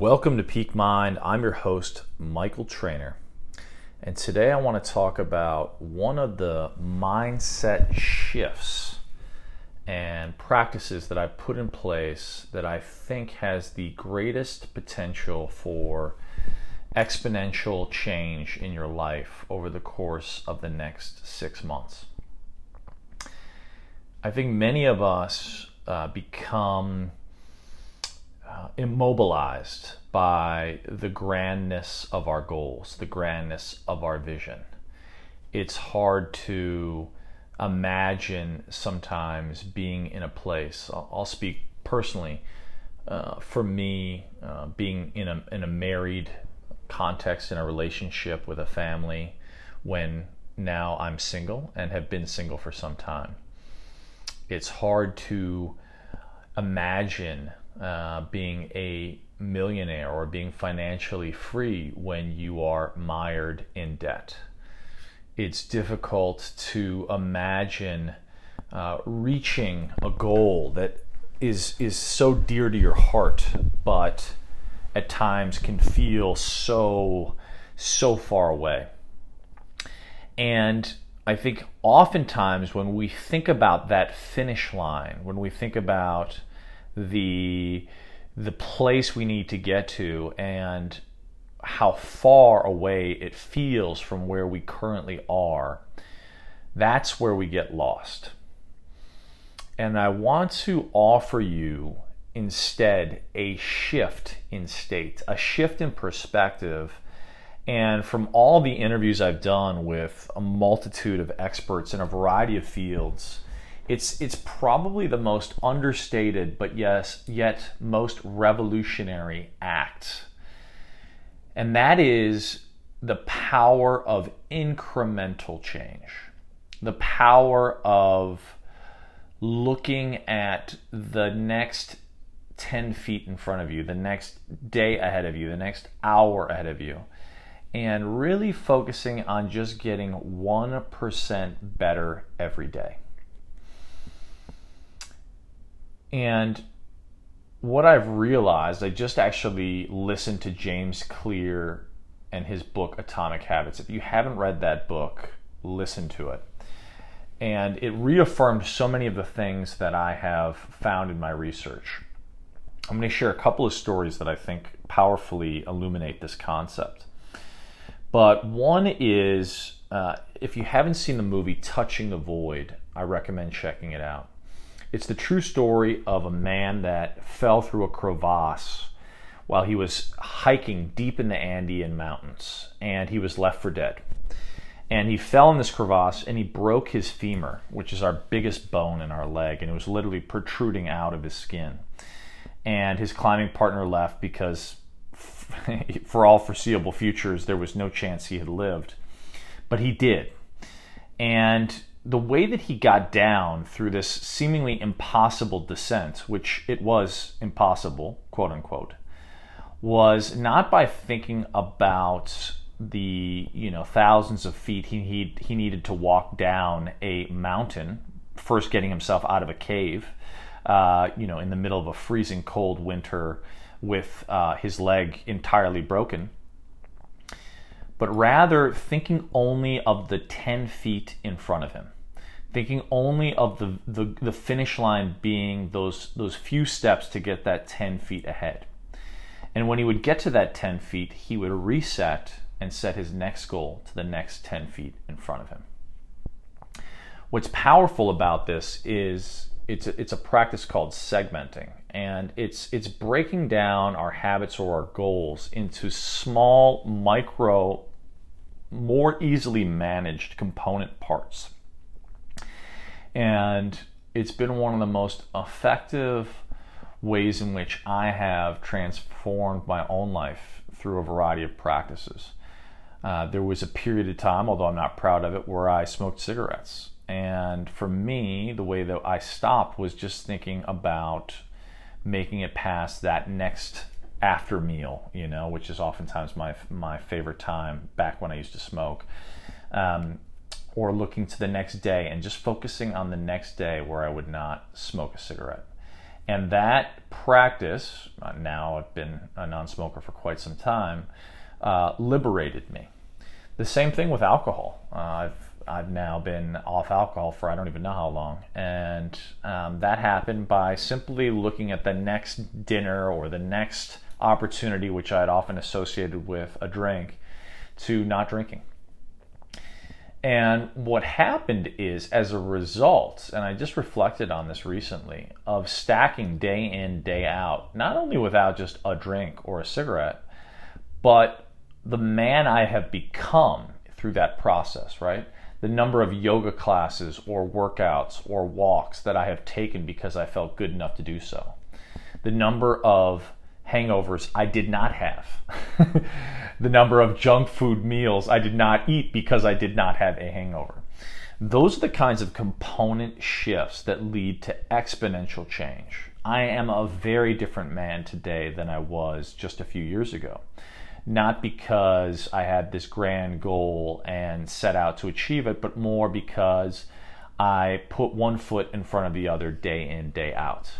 Welcome to Peak Mind. I'm your host, Michael Trainer. And today I want to talk about one of the mindset shifts and practices that I put in place that I think has the greatest potential for exponential change in your life over the course of the next six months. I think many of us uh, become uh, immobilized by the grandness of our goals, the grandness of our vision. It's hard to imagine sometimes being in a place. I'll, I'll speak personally. Uh, for me, uh, being in a in a married context in a relationship with a family, when now I'm single and have been single for some time, it's hard to imagine uh, being a millionaire or being financially free when you are mired in debt. It's difficult to imagine uh, reaching a goal that is is so dear to your heart, but at times can feel so so far away. And I think oftentimes when we think about that finish line, when we think about the the place we need to get to and how far away it feels from where we currently are, that's where we get lost. And I want to offer you instead a shift in state, a shift in perspective. And from all the interviews I've done with a multitude of experts in a variety of fields, it's it's probably the most understated but yes yet most revolutionary act. And that is the power of incremental change. The power of looking at the next 10 feet in front of you the next day ahead of you the next hour ahead of you and really focusing on just getting 1% better every day And what I've realized, I just actually listened to James Clear and his book Atomic Habits. If you haven't read that book, listen to it. And it reaffirmed so many of the things that I have found in my research. I'm going to share a couple of stories that I think powerfully illuminate this concept. But one is uh, if you haven't seen the movie Touching the Void, I recommend checking it out. It's the true story of a man that fell through a crevasse while he was hiking deep in the Andean mountains and he was left for dead. And he fell in this crevasse and he broke his femur, which is our biggest bone in our leg, and it was literally protruding out of his skin. And his climbing partner left because, for all foreseeable futures, there was no chance he had lived. But he did. And the way that he got down through this seemingly impossible descent, which it was impossible, quote unquote, was not by thinking about the you know thousands of feet he he, he needed to walk down a mountain, first getting himself out of a cave, uh, you know, in the middle of a freezing cold winter with uh, his leg entirely broken but rather thinking only of the 10 feet in front of him thinking only of the, the, the finish line being those, those few steps to get that 10 feet ahead. And when he would get to that 10 feet, he would reset and set his next goal to the next 10 feet in front of him. What's powerful about this is it's a, it's a practice called segmenting, and it's it's breaking down our habits or our goals into small, micro, more easily managed component parts. And it's been one of the most effective ways in which I have transformed my own life through a variety of practices. Uh, there was a period of time, although I'm not proud of it, where I smoked cigarettes. And for me, the way that I stopped was just thinking about making it past that next after meal, you know, which is oftentimes my my favorite time back when I used to smoke. Um, or looking to the next day and just focusing on the next day where I would not smoke a cigarette. And that practice, uh, now I've been a non smoker for quite some time, uh, liberated me. The same thing with alcohol. Uh, I've I've now been off alcohol for I don't even know how long, and um, that happened by simply looking at the next dinner or the next opportunity, which I had often associated with a drink, to not drinking. And what happened is, as a result, and I just reflected on this recently, of stacking day in, day out, not only without just a drink or a cigarette, but the man I have become through that process, right? The number of yoga classes or workouts or walks that I have taken because I felt good enough to do so. The number of hangovers I did not have. the number of junk food meals I did not eat because I did not have a hangover. Those are the kinds of component shifts that lead to exponential change. I am a very different man today than I was just a few years ago. Not because I had this grand goal and set out to achieve it, but more because I put one foot in front of the other day in, day out.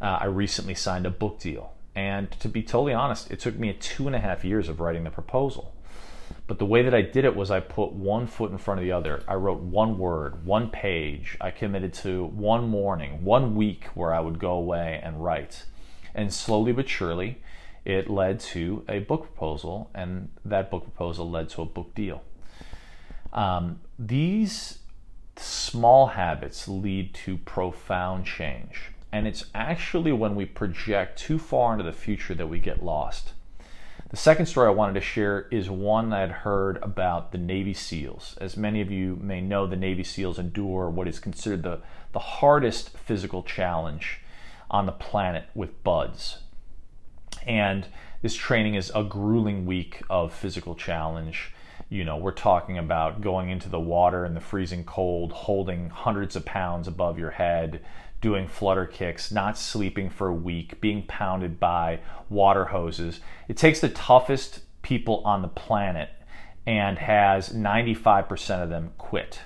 Uh, I recently signed a book deal and to be totally honest, it took me two and a half years of writing the proposal. But the way that I did it was I put one foot in front of the other. I wrote one word, one page. I committed to one morning, one week where I would go away and write. And slowly but surely, it led to a book proposal, and that book proposal led to a book deal. Um, these small habits lead to profound change. And it's actually when we project too far into the future that we get lost. The second story I wanted to share is one I had heard about the Navy SEALs. As many of you may know, the Navy SEALs endure what is considered the, the hardest physical challenge on the planet with BUD/S. And this training is a grueling week of physical challenge. You know, we're talking about going into the water in the freezing cold, holding hundreds of pounds above your head, doing flutter kicks, not sleeping for a week, being pounded by water hoses. It takes the toughest people on the planet and has 95% of them quit.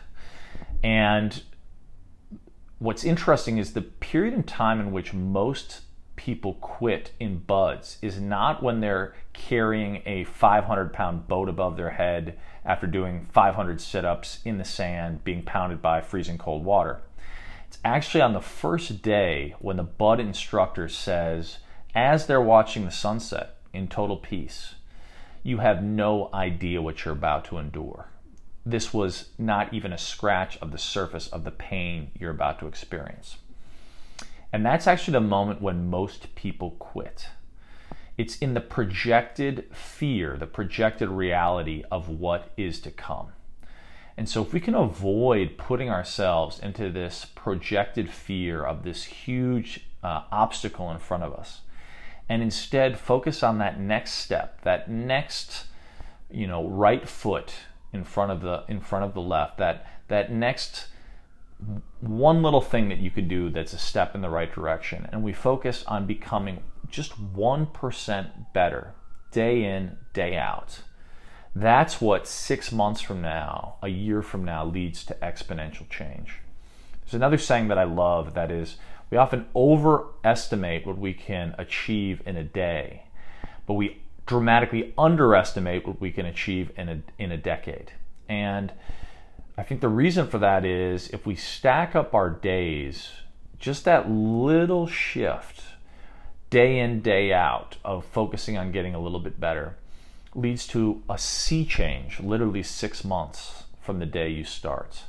And what's interesting is the period in time in which most people quit in BUD/S is not when they're carrying a 500 pound boat above their head after doing 500 sit ups in the sand, being pounded by freezing cold water. It's actually on the first day when the BUD instructor says, as they're watching the sunset in total peace, you have no idea what you're about to endure. This was not even a scratch of the surface of the pain you're about to experience. And that's actually the moment when most people quit. It's in the projected fear, the projected reality of what is to come. And so, if we can avoid putting ourselves into this projected fear of this huge uh, obstacle in front of us, and instead focus on that next step, that next, you know, right foot in front of the in front of the left, that that next one little thing that you could do that's a step in the right direction, and we focus on becoming just one percent better day in, day out that's what six months from now, a year from now, leads to exponential change. There's another saying that I love that is we often overestimate what we can achieve in a day, but we dramatically underestimate what we can achieve in a, in a decade. And I think the reason for that is if we stack up our days, just that little shift, day in, day out, of focusing on getting a little bit better leads to a sea change, literally six months from the day you start.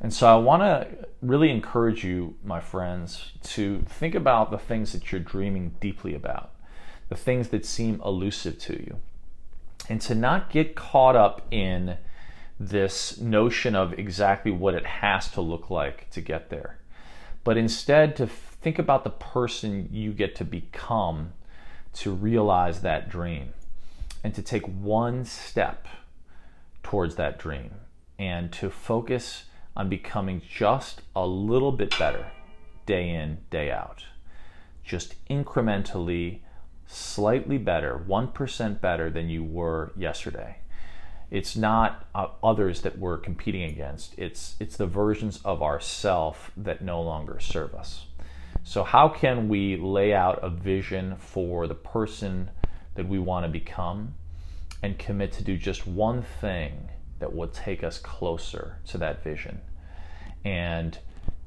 And so I want to really encourage you, my friends, to think about the things that you're dreaming deeply about, the things that seem elusive to you, and to not get caught up in this notion of exactly what it has to look like to get there, but instead to think about the person you get to become to realize that dream and to take one step towards that dream and to focus on becoming just a little bit better day in, day out. Just incrementally, slightly better, 1% better than you were yesterday. It's not uh, others that we're competing against. It's it's the versions of ourself that no longer serve us. So, how can we lay out a vision for the person that we want to become and commit to do just one thing that will take us closer to that vision? And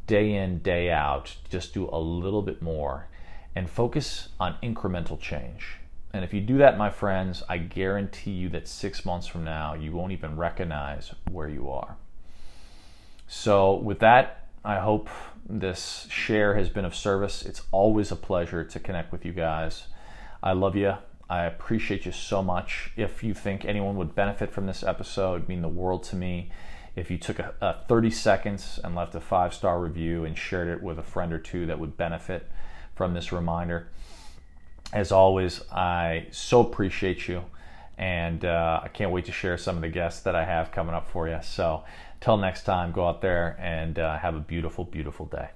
day in, day out, just do a little bit more and focus on incremental change. And if you do that, my friends, I guarantee you that six months from now, you won't even recognize where you are. So, with that, I hope this share has been of service. It's always a pleasure to connect with you guys. I love you. I appreciate you so much. If you think anyone would benefit from this episode, it'd mean the world to me. If you took a, a 30 seconds and left a five star review and shared it with a friend or two that would benefit from this reminder. As always, I so appreciate you, and uh, I can't wait to share some of the guests that I have coming up for you. So, till next time, go out there and uh, have a beautiful, beautiful day.